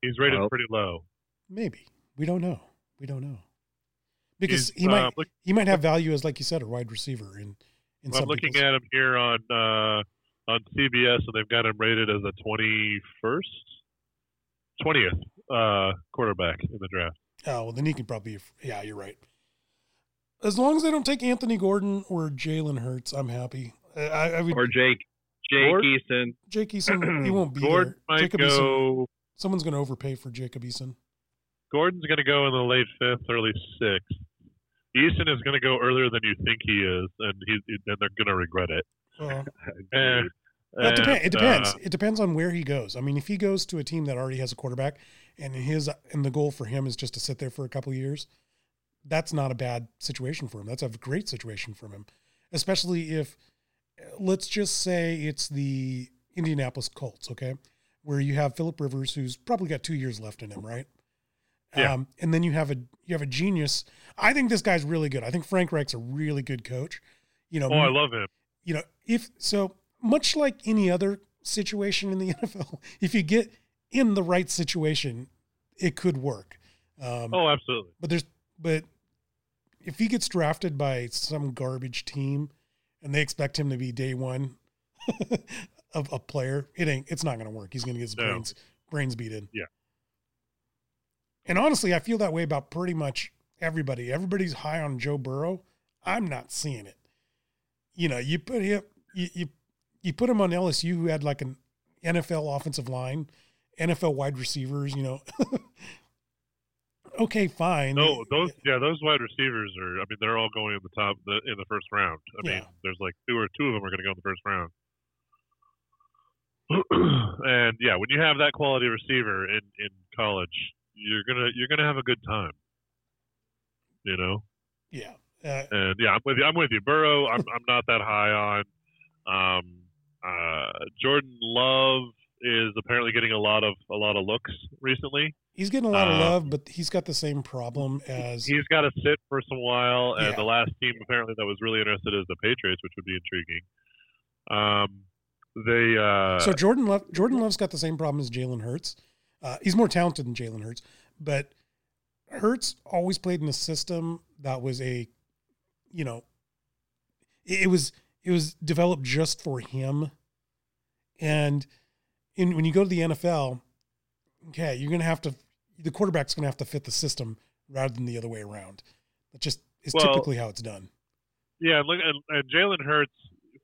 Speaker 3: He's rated well, pretty low.
Speaker 1: maybe we don't know. We don't know because
Speaker 3: He's,
Speaker 1: he might
Speaker 3: uh, look-
Speaker 1: he might have value as like you said a wide receiver in in
Speaker 3: I'm looking at him here on uh, on CBS, and they've got him rated as a 21st, 20th uh, quarterback in the draft.
Speaker 1: Oh well, then he could probably. Yeah, you're right. As long as they don't take Anthony Gordon or Jalen Hurts, I'm happy. I, I, I would.
Speaker 2: Or Jake Jake
Speaker 3: Gord-
Speaker 2: Eason.
Speaker 1: Jake Eason, he won't be
Speaker 3: Gordon
Speaker 1: there.
Speaker 3: might
Speaker 1: Jacob Eason, someone's going to overpay for Jacob Eason.
Speaker 3: Gordon's going to go in the late fifth, early sixth. Eason is going to go earlier than you think he is, and he and they're going to regret it.
Speaker 1: Well,
Speaker 3: And,
Speaker 1: it, depends. it depends.
Speaker 3: uh,
Speaker 1: it depends on where he goes. I mean, if he goes to a team that already has a quarterback, and his and the goal for him is just to sit there for a couple of years, that's not a bad situation for him. That's a great situation for him, especially if, let's just say it's the Indianapolis Colts, okay, where you have Philip Rivers, who's probably got two years left in him, right?
Speaker 3: Yeah.
Speaker 1: Um, and then you have a you have a genius. I think this guy's really good. I think Frank Reich's a really good coach. You know,
Speaker 3: oh, I love him.
Speaker 1: you know, if so, much like any other situation in the NFL, if you get in the right situation, it could work. Um,
Speaker 3: Oh, absolutely.
Speaker 1: But there's, but if he gets drafted by some garbage team and they expect him to be day one of a player, it ain't, it's not going to work. He's going to get his
Speaker 3: No.
Speaker 1: brains, brains beat in.
Speaker 3: Yeah.
Speaker 1: And honestly, I feel that way about pretty much everybody. Everybody's high on Joe Burrow. I'm not seeing it. You know, you put him, you, you, you put him on LSU, who had like an NFL offensive line, NFL wide receivers. You know, okay, fine.
Speaker 3: No, those yeah, those wide receivers are. I mean, they're all going in the top the, in the first round. I mean, there's like two or two of them are going to go in the first round. and yeah, when you have that quality receiver in in college, you're gonna you're gonna have a good time. You know,
Speaker 1: yeah. Uh,
Speaker 3: and yeah, I'm with you. I'm with you. Burrow, I'm I'm not that high on. Um, uh, Jordan Love is apparently getting a lot of a lot of looks recently.
Speaker 1: he's getting a lot of
Speaker 3: uh,
Speaker 1: love, but he's got the same problem as
Speaker 3: he's got to sit for some while, and
Speaker 1: Yeah.
Speaker 3: the last team apparently that was really interested is the Patriots, which would be intriguing. Um, they uh,
Speaker 1: so Jordan Love. Jordan Love's got the same problem as Jalen Hurts. Uh, he's more talented than Jalen Hurts, but Hurts always played in a system that was a, you know, it, it was it was developed just for him, and in when you go to the NFL, okay, you're gonna have to the quarterback's gonna have to fit the system rather than the other way around. That just is
Speaker 3: Well-
Speaker 1: typically how it's done.
Speaker 3: yeah, look, and, and Jalen Hurts.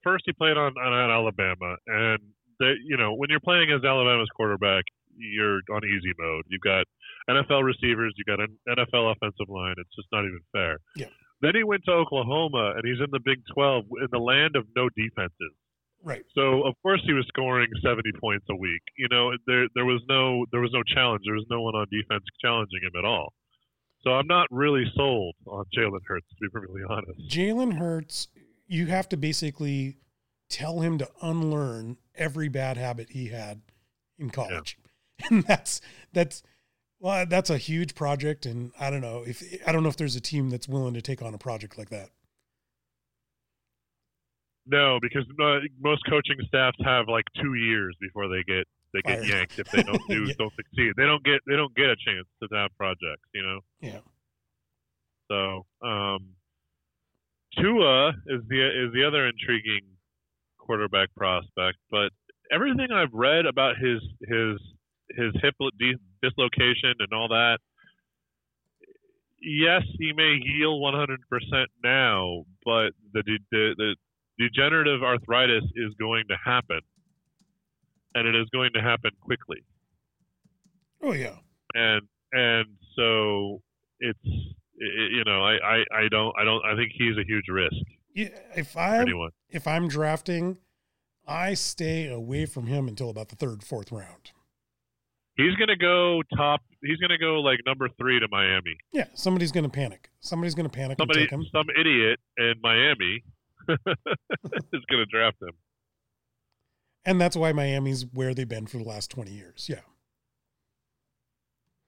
Speaker 3: First, he played on, on on Alabama, and they, you know when you're playing as Alabama's quarterback, you're on easy mode. You've got NFL receivers, you've got an NFL offensive line. It's just not even fair.
Speaker 1: Yeah.
Speaker 3: Then he went to Oklahoma, and he's in the Big 12 in the land of no defenses.
Speaker 1: Right.
Speaker 3: So of course he was scoring 70 points a week. You know, there there was no there was no challenge. There was no one on defense challenging him at all. So I'm not really sold on Jalen Hurts to be perfectly honest.
Speaker 1: Jalen Hurts, you have to basically tell him to unlearn every bad habit he had in college. And that's that's well, that's a huge project and I don't know if I don't know if there's a team that's willing to take on a project like that.
Speaker 3: No, because uh, most coaching staffs have like two years before they get they get yanked if they don't do
Speaker 1: Yeah.
Speaker 3: don't succeed. They don't get they don't get a chance to have projects. You know.
Speaker 1: Yeah.
Speaker 3: So um, Tua is the is the other intriguing quarterback prospect, but everything I've read about his his his hip dislocation and all that, yes, he may heal 100% now, but the de- the, the degenerative arthritis is going to happen, and it is going to happen quickly
Speaker 1: Oh yeah.
Speaker 3: and and so it's i you know I, I I don't I don't I think he's a huge risk
Speaker 1: Yeah, if I'm if I'm drafting, I stay away from him until about the third, fourth round.
Speaker 3: He's gonna go top. He's gonna go like number three to Miami.
Speaker 1: Yeah, somebody's going to panic. Somebody's going to panic
Speaker 3: Somebody,
Speaker 1: and take him.
Speaker 3: some idiot in Miami is gonna draft him.
Speaker 1: And that's why Miami's where they've been for the last 20 years. Yeah.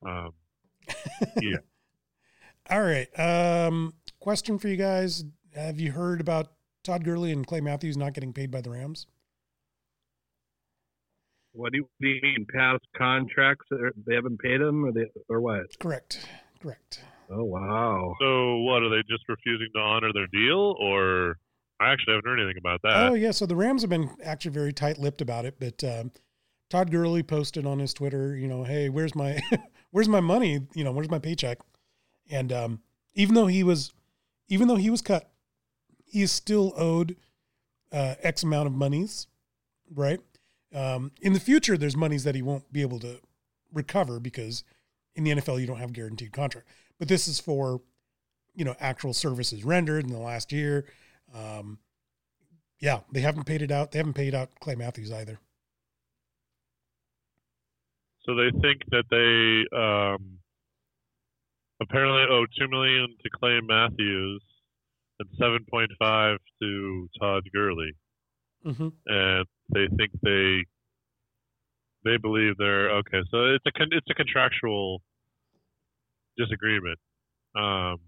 Speaker 3: Um, yeah.
Speaker 1: All right. Um, question for you guys. Have you heard about Todd Gurley and Clay Matthews not getting paid by the Rams?
Speaker 2: What do you, what do you mean? Past contracts? They haven't paid them, or they, or what?
Speaker 1: Correct. Correct.
Speaker 2: Oh wow.
Speaker 3: So what are they just refusing to honor their deal, or I actually haven't heard anything about that.
Speaker 1: Oh yeah, so the Rams have been actually very tight-lipped about it, but um, Todd Gurley posted on his Twitter, you know, hey, where's my where's my money? You know, where's my paycheck? And um, even though he was, even though he was cut, he is still owed uh, X amount of monies, right? Um, in the future, there's monies that he won't be able to recover because in the NFL you don't have guaranteed contract. But this is for, you know, actual services rendered in the last year. Um, yeah, they haven't paid it out. They haven't paid out Clay Matthews either.
Speaker 3: So they think that they um, apparently owe two million to Clay Matthews and seven point five to Todd Gurley,
Speaker 1: mm-hmm.
Speaker 3: and they think they they believe they're okay. So it's a it's a contractual disagreement. Um,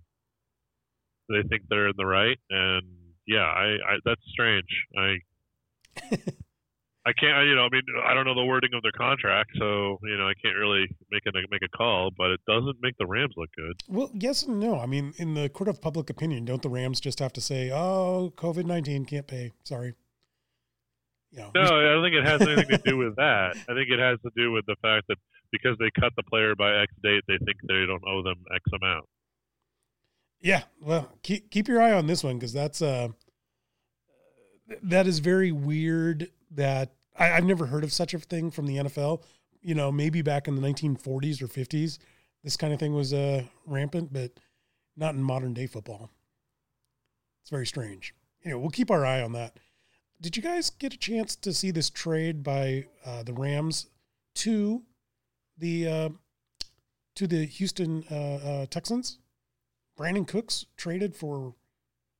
Speaker 3: they think they're in the right, and yeah, I, I that's strange. I I can't, you know, I mean, I don't know the wording of their contract, so you know, I can't really make a make a call. But it doesn't make the Rams look good.
Speaker 1: Well, yes and no. I mean, in the court of public opinion, don't the Rams just have to say, "Oh, COVID nineteen can't pay"? Sorry.
Speaker 3: You know, no, I don't think it has anything to do with that. I think it has to do with the fact that because they cut the player by X date, they think they don't owe them X amount.
Speaker 1: Yeah, well, keep keep your eye on this one because that's uh that is very weird. That I, I've never heard of such a thing from the NFL. You know, maybe back in the 1940s or 50s, this kind of thing was uh rampant, but not in modern day football. It's very strange. Anyway, we'll keep our eye on that. Did you guys get a chance to see this trade by uh, the Rams to the uh, to the Houston uh, uh Texans? Brandin Cooks traded for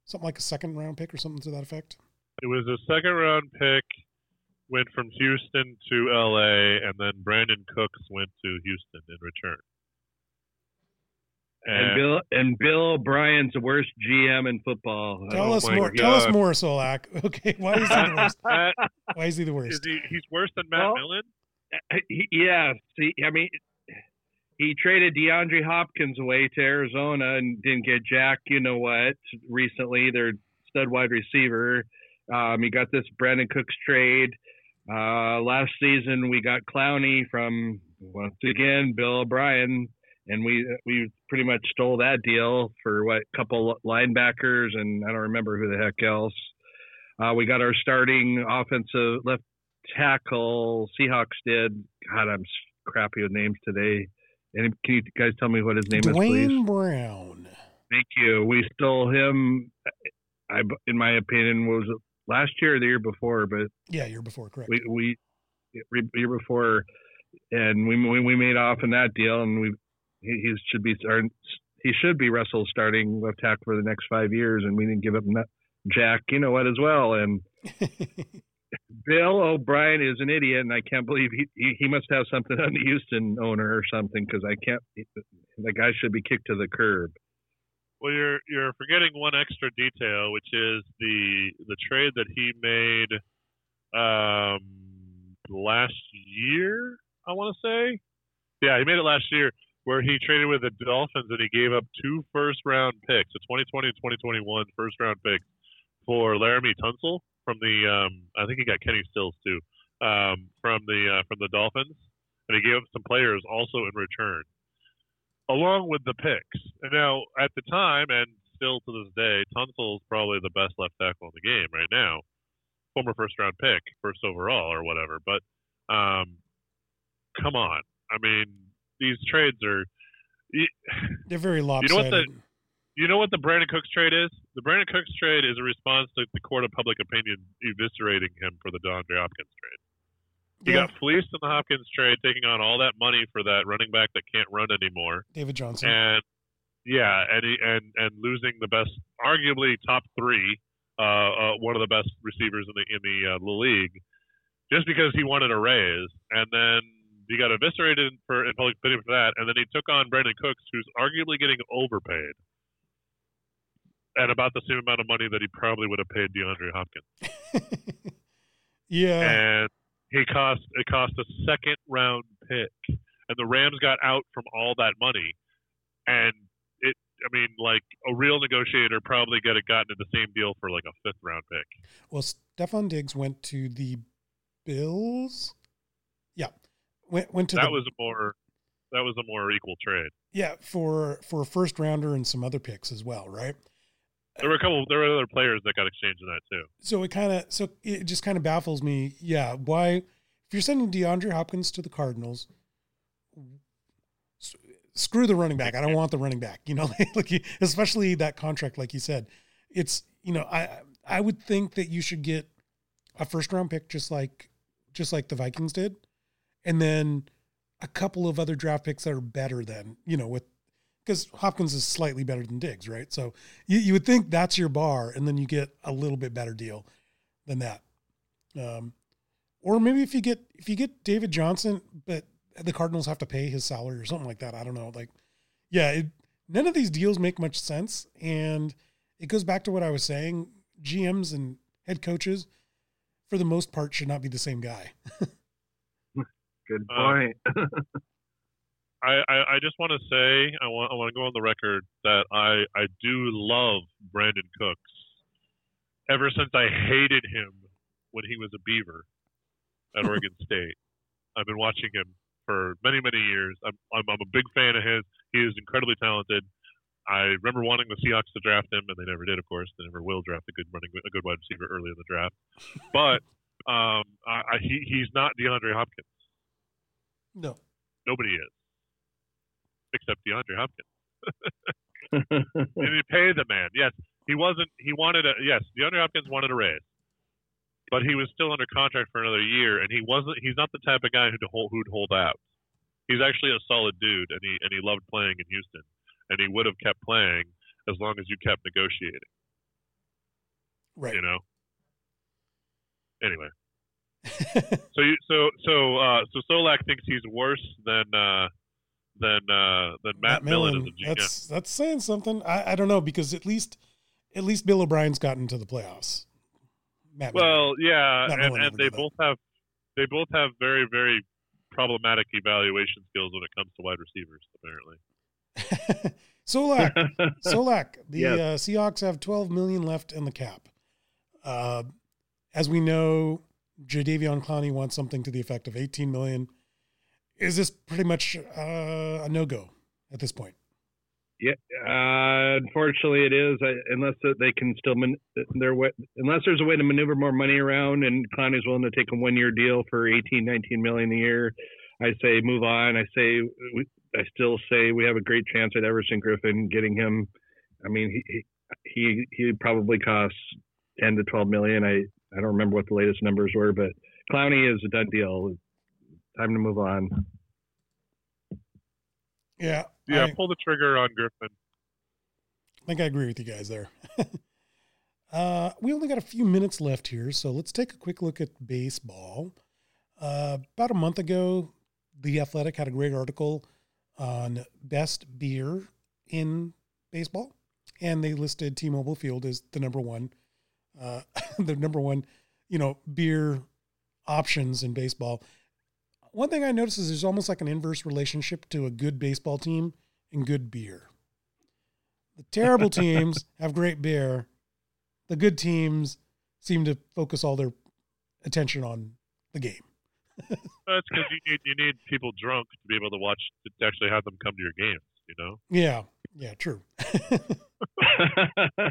Speaker 1: something like a second round pick or something to that effect?
Speaker 3: It was a second round pick, went from Houston to LA, and then Brandin Cooks went to Houston in return.
Speaker 2: And, and Bill and Bill O'Brien's the worst GM in football.
Speaker 1: Tell oh us more. God. Tell us more, Solak. Okay, why is he the worst? why is he the worst?
Speaker 3: Is he, he's worse than Matt well, Millen.
Speaker 2: Uh, yeah, see, I mean, he traded DeAndre Hopkins away to Arizona and didn't get Jack. You know what? Recently, their stud wide receiver. Um, he got this Brandin Cooks trade. Uh, last season, we got Clowney from once again Bill O'Brien, and we we pretty much stole that deal for what couple linebackers and I don't remember who the heck else. Uh, we got our starting offensive left tackle. Seahawks did. God, I'm crappy with names today. And can you guys tell me what his name
Speaker 1: Duane
Speaker 2: is,
Speaker 1: please? Brown.
Speaker 2: Thank you. We stole him. I, in my opinion, was last year or the year before, but
Speaker 1: yeah, year before, correct.
Speaker 2: We we year before, and we we, we made off in that deal, and we he, he should be he should be Russell starting left tackle for the next five years, and we didn't give up Jack, you know what, as well, and. Bill O'Brien is an idiot, and I can't believe he he, he must have something on the Houston owner or something because I can't. The guy should be kicked to the curb.
Speaker 3: Well, you're you're forgetting one extra detail, which is the the trade that he made um, last year. I want to say, yeah, he made it last year, where he traded with the Dolphins and he gave up two first round picks, a 2020 and 2021 first round pick for Laremy Tunsil from the um, I think he got Kenny Stills too um, from the uh, from the Dolphins, and he gave up some players also in return, along with the picks. And now at the time and still to this day, Tunsil's probably the best left tackle in the game right now, former first round pick, first overall or whatever. But um, come on, I mean these trades are.
Speaker 1: They're very lopsided.
Speaker 3: You know what the you know what the Brandin Cooks trade is? The Brandin Cooks trade is a response to the court of public opinion eviscerating him for the DeAndre Hopkins trade. He yeah. got fleeced in the Hopkins trade, taking on all that money for that running back that can't run anymore.
Speaker 1: David Johnson.
Speaker 3: And yeah, and he, and and losing the best, arguably top three, uh, uh, one of the best receivers in the in the, uh, the league, just because he wanted a raise, and then he got eviscerated for in public opinion for that, and then he took on Brandin Cooks, who's arguably getting overpaid at about the same amount of money that he probably would have paid DeAndre Hopkins.
Speaker 1: yeah.
Speaker 3: And he cost it cost a second round pick, and the Rams got out from all that money, and it. I mean, like a real negotiator probably could have gotten in the same deal for like a fifth round pick.
Speaker 1: Well, Stefon Diggs went to the Bills. Went went to
Speaker 3: that
Speaker 1: the,
Speaker 3: was a more that was a more equal trade.
Speaker 1: yeah for for a first rounder and some other picks as well, right?
Speaker 3: There were a couple. There were other players that got exchanged in that too.
Speaker 1: So it kind of so it just kind of baffles me. Yeah, why if you're sending DeAndre Hopkins to the Cardinals, screw the running back. I don't want the running back. You know, like especially that contract, like you said, it's you know I I would think that you should get a first round pick just like just like the Vikings did, and then a couple of other draft picks that are better than you know with because Hopkins is slightly better than Diggs, right? So you, you would think that's your bar, and then you get a little bit better deal than that. Um, or maybe if you get if you get David Johnson, but the Cardinals have to pay his salary or something like that. I don't know. Like, yeah, it, none of these deals make much sense, and it goes back to what I was saying. GMs and head coaches, for the most part, should not be the same guy.
Speaker 2: Good
Speaker 3: Uh,
Speaker 2: point.
Speaker 3: I, I, I just want to say I want I want to go on the record that I I do love Brandin Cooks. Ever since I hated him when he was a Beaver at Oregon State, I've been watching him for many many years. I'm, I'm I'm a big fan of his. He is incredibly talented. I remember wanting the Seahawks to draft him, and they never did. Of course, they never will draft a good running a good wide receiver early in the draft. But um, I, I, he he's not DeAndre Hopkins.
Speaker 1: No,
Speaker 3: Nobody is, except DeAndre Hopkins. and you pay the man. Yes, he wasn't. He wanted a yes. DeAndre Hopkins wanted a raise, but he was still under contract for another year, and he wasn't. He's not the type of guy who'd hold who'd hold out. He's actually a solid dude, and he and he loved playing in Houston, and he would have kept playing as long as you kept negotiating.
Speaker 1: right.
Speaker 3: You know. Anyway, so you so so uh, so Solak thinks he's worse than uh, than uh, than Matt, Millen, as a GM.
Speaker 1: That's that's saying something. I, I don't know because at least at least Bill O'Brien's gotten to the playoffs. Matt Millen.
Speaker 3: Well, yeah,
Speaker 1: Not
Speaker 3: and, and they
Speaker 1: did that.
Speaker 3: both have they both have very very problematic evaluation skills when it comes to wide receivers. Apparently,
Speaker 1: Solak, Solak. The
Speaker 2: Yes.
Speaker 1: uh, Seahawks have 12 million left in the cap. Uh, as we know, Jadeveon Clowney wants something to the effect of 18 million. Is this pretty much uh, a no go at this point?
Speaker 2: Yeah, uh, unfortunately, it is. I, unless they can still man, their way, unless there's a way to maneuver more money around, and Clowney's willing to take a one-year deal for 18, 19 million a year. I say move on. I say we, I still say we have a great chance at Everson Griffen getting him. I mean, he he he probably costs 10 to 12 million. I I don't remember what the latest numbers were, but Clowney is a done deal. Time to move on.
Speaker 1: Yeah.
Speaker 3: yeah,
Speaker 1: I,
Speaker 3: pull the trigger on Griffen.
Speaker 1: I think I agree with you guys there. uh, we only got a few minutes left here, so let's take a quick look at baseball. Uh, about a month ago, The Athletic had a great article on best beer in baseball, and they listed T-Mobile Field as the number one, uh, the number one, you know, beer options in baseball. One thing I noticed is there's almost like an inverse relationship to a good baseball team and good beer. The terrible teams have great beer. The good teams seem to focus all their attention on the game.
Speaker 3: That's because you need you need people drunk to be able to watch to actually have them come to your games. You know.
Speaker 1: Yeah, yeah, true.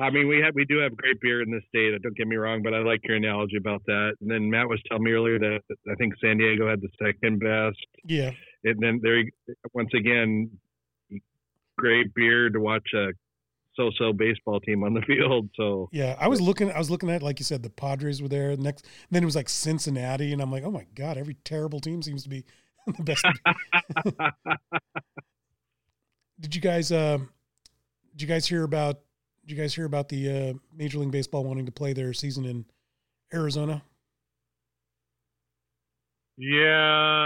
Speaker 2: I mean, we have we do have great beer in this state. Don't get me wrong, but I like your analogy about that. And then Matt was telling me earlier that I think San Diego had the second best.
Speaker 1: yeah,
Speaker 2: And then there, once again, great beer to watch a so-so baseball team on the field. So
Speaker 1: yeah. I was looking. I was looking at like you said, the Padres were there. Next, then it was like Cincinnati, and I'm like, oh my god, every terrible team seems to be the best. did you guys? Uh, did you guys hear about? Did you guys hear about the uh, Major League Baseball wanting to play their season in Arizona?
Speaker 3: Yeah,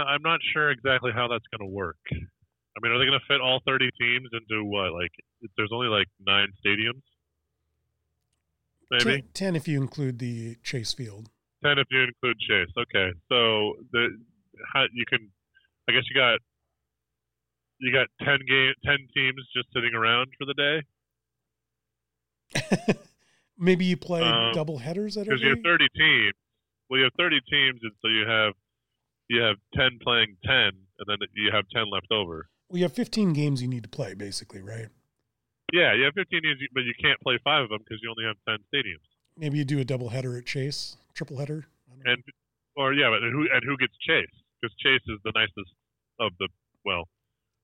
Speaker 3: I'm not sure exactly how that's going to work. I mean, are they going to fit all 30 teams into what? Like, there's only like nine stadiums, maybe
Speaker 1: Ten, ten if you include the Chase Field.
Speaker 3: Ten if you include Chase. Okay, so the how, you can, I guess you got you got ten game ten teams just sitting around for the day.
Speaker 1: Maybe you play
Speaker 3: Um,
Speaker 1: double headers at
Speaker 3: because you have 30 teams. Well, you have 30 teams, and so you have you have 10 playing 10, and then you have 10 left over.
Speaker 1: Well, you have 15 games you need to play, basically, right?
Speaker 3: Yeah, you have 15 games, but you can't play five of them because you only have 10 stadiums.
Speaker 1: Maybe you do a double header at Chase, triple header. I don't know.
Speaker 3: And or yeah, but who and who gets Chase? Because Chase is the nicest of the well,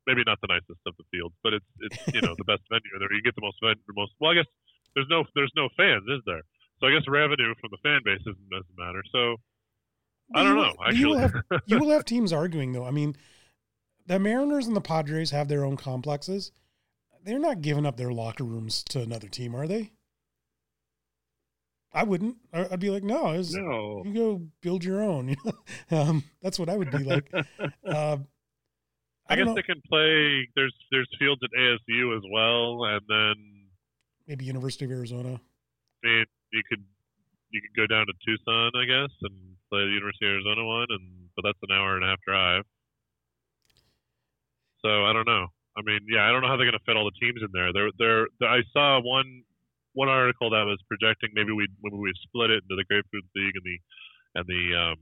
Speaker 3: maybe not the nicest of the fields, but it's it's you know the best venue there. You get the most the most. Well, I guess there's no there's no fans, is there? So I guess revenue from the fan base doesn't doesn't matter. So I don't
Speaker 1: you
Speaker 3: know.
Speaker 1: but You will,
Speaker 3: Actually,
Speaker 1: have, you will have teams arguing, though. I mean, the Mariners and the Padres have their own complexes. They're not giving up their locker rooms to another team, are they? I wouldn't. I'd be like, no, it's,
Speaker 2: No.
Speaker 1: you go build your own. um, that's what I would be like. Uh,
Speaker 3: I,
Speaker 1: I
Speaker 3: guess
Speaker 1: know.
Speaker 3: they can play. There's there's fields at ASU as well, and then
Speaker 1: Maybe University of Arizona.
Speaker 3: I mean you could you could go down to Tucson, I guess, and play the University of Arizona one, and but that's an hour and a half drive. So I don't know. I mean, yeah, I don't know how they're going to fit all the teams in there. There, there. I saw one one article that was projecting maybe we maybe we split it into the Grapefruit League and the and the um,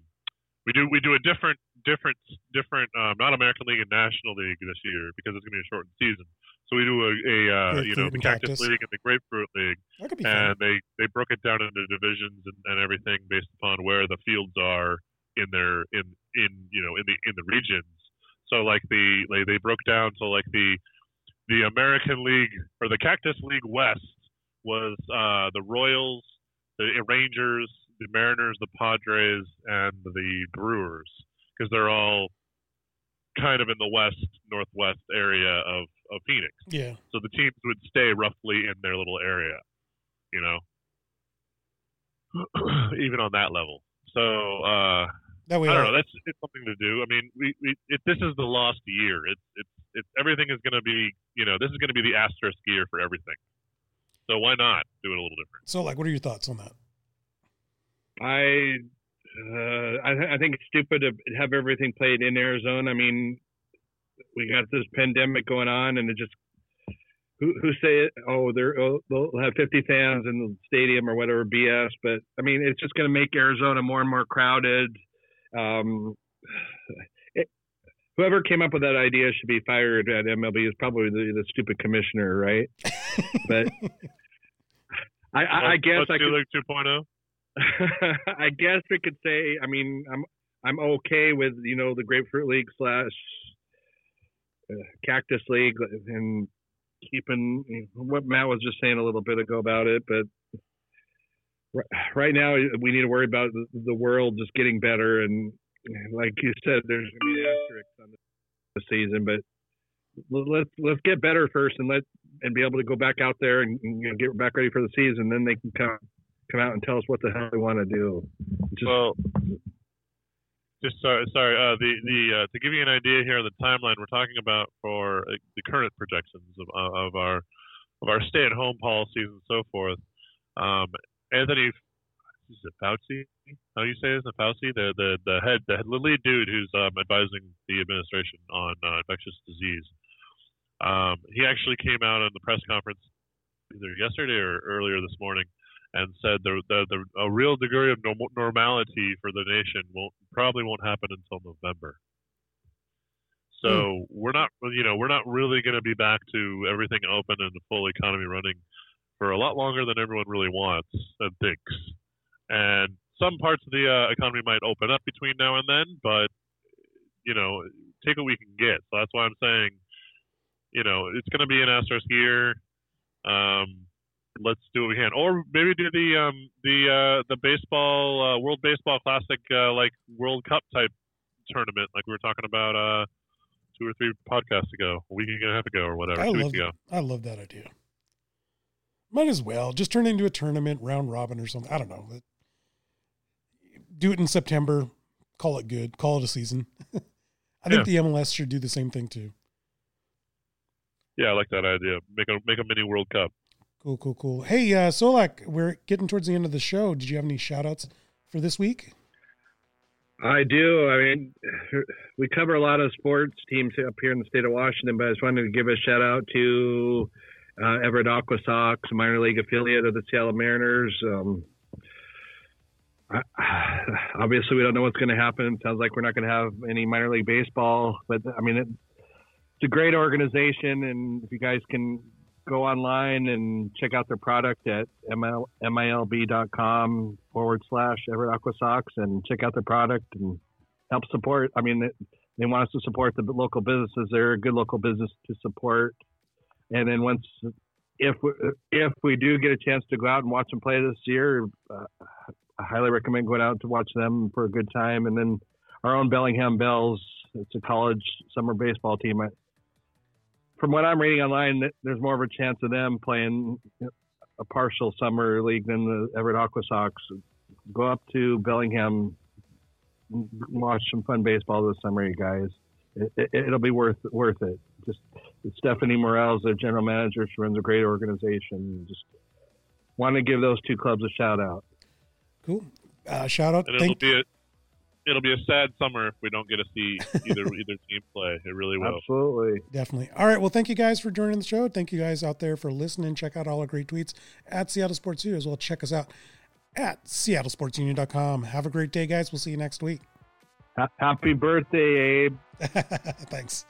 Speaker 3: we do we do a different different different um, not American League and National League this year because it's going to be a shortened season. So we do a, a uh, you know the Cactus
Speaker 1: Cactus.
Speaker 3: League and the Grapefruit League
Speaker 1: That could be fun.
Speaker 3: and they they broke it down into divisions and, and everything based upon where the fields are in their in in you know in the in the regions. So like the like they broke down to like the the American League or the Cactus League West was uh, the Royals, the Rangers, the Mariners, the Padres, and the Brewers because they're all kind of in the west northwest area of of Phoenix
Speaker 1: yeah.
Speaker 3: so the teams would stay roughly in their little area, you know, even on that level. So uh,
Speaker 1: That way,
Speaker 3: I don't know. That's it's something to do. I mean, we, we it, this is the lost year. It's it's it's everything is going to be you know this is going to be the asterisk year for everything. So why not do it a little different?
Speaker 1: so, like, what are your thoughts on that?
Speaker 2: I uh, I, th- I think it's stupid to have everything played in Arizona. I mean, we got this pandemic going on, and it just who who say it? Oh, they're oh, they'll have 50 fans in the stadium or whatever BS. But I mean, it's just going to make Arizona more and more crowded. Um, it, whoever came up with that idea should be fired at MLB. Is probably the, the stupid commissioner, right? But I, I, I guess
Speaker 3: let's
Speaker 2: I
Speaker 3: do
Speaker 2: could.
Speaker 3: League 2.0.
Speaker 2: I guess we could say. I mean, I'm I'm okay with you know the Grapefruit League slash uh, Cactus League and keeping you know, what Matt was just saying a little bit ago about it. But ri- right now we need to worry about the, the world just getting better and like you said, there's gonna be asterisks on the season, but let's let's get better first and let and be able to go back out there and, and, you know, get back ready for the season. Then they can come come out and tell us what the hell they want to do. Just,
Speaker 3: Well, just sorry, sorry. Uh, the the uh, to give you an idea here on the timeline we're talking about for uh, the current projections of uh, of our of our stay-at-home policies and so forth. Um, Anthony, is it Fauci? How you say it? Is it Fauci? The the the head the, the lead dude who's um, advising the administration on uh, infectious disease. Um, he actually came out in the press conference either yesterday or earlier this morning and said the, the, the a real degree of norm- normality for the nation won't probably won't happen until November. So we're not, you know, we're not really going to be back to everything open and the full economy running for a lot longer than everyone really wants and thinks. And some parts of the uh, economy might open up between now and then, but you know, take what we can get. So that's why I'm saying, you know, it's going to be an asterisk year. Um, let's do what we can, or maybe do the um, the uh, the baseball uh, World Baseball Classic uh, like World Cup type tournament, like we were talking about uh, two or three podcasts ago, a week and a half ago, or whatever,
Speaker 1: I
Speaker 3: two
Speaker 1: love,
Speaker 3: weeks ago.
Speaker 1: I love that idea. Might as well just turn it into a tournament, round robin or something. I don't know. Do it in September. Call it good. Call it a season. I think the MLS should do the same thing too.
Speaker 3: Yeah, I like that idea. Make a make a mini World Cup.
Speaker 1: Cool, cool, cool. Hey, uh, Solak, we're getting towards the end of the show. Did you have any shout outs for this week?
Speaker 2: I do. I mean, we cover a lot of sports teams up here in the state of Washington, but I just wanted to give a shout out to uh, Everett Aqua Sox, minor league affiliate of the Seattle Mariners. Um, I, obviously, we don't know what's going to happen. It sounds like we're not going to have any minor league baseball, but I mean, it, it's a great organization, and if you guys can go online and check out their product at ML, milb.com forward slash Everett Aqua Sox and check out their product and help support. I mean, they want us to support the local businesses. They're a good local business to support. And then once, if if we do get a chance to go out and watch them play this year, uh, I highly recommend going out to watch them for a good time. And then our own Bellingham Bells, it's a college summer baseball team. I, from what I'm reading online, there's more of a chance of them playing a partial summer league than the Everett Aqua Sox. Go up to Bellingham, watch some fun baseball this summer, you guys. It, will be worth worth it. Just Stephanie Morales, their general manager, she runs a great organization. Just want to give those two clubs a shout out.
Speaker 1: Cool. Uh, shout out.
Speaker 3: And it'll Thank- be a, it'll be a sad summer if we don't get to see either either team play. It really will.
Speaker 2: Absolutely.
Speaker 1: Definitely. All right. Well, thank you guys for joining the show. Thank you guys out there for listening. Check out all our great tweets at Seattle Sports Studio as well. Check us out at seattlesportsunion.com. Have a great day, guys. We'll see you next week.
Speaker 2: Happy birthday, Abe.
Speaker 1: Thanks.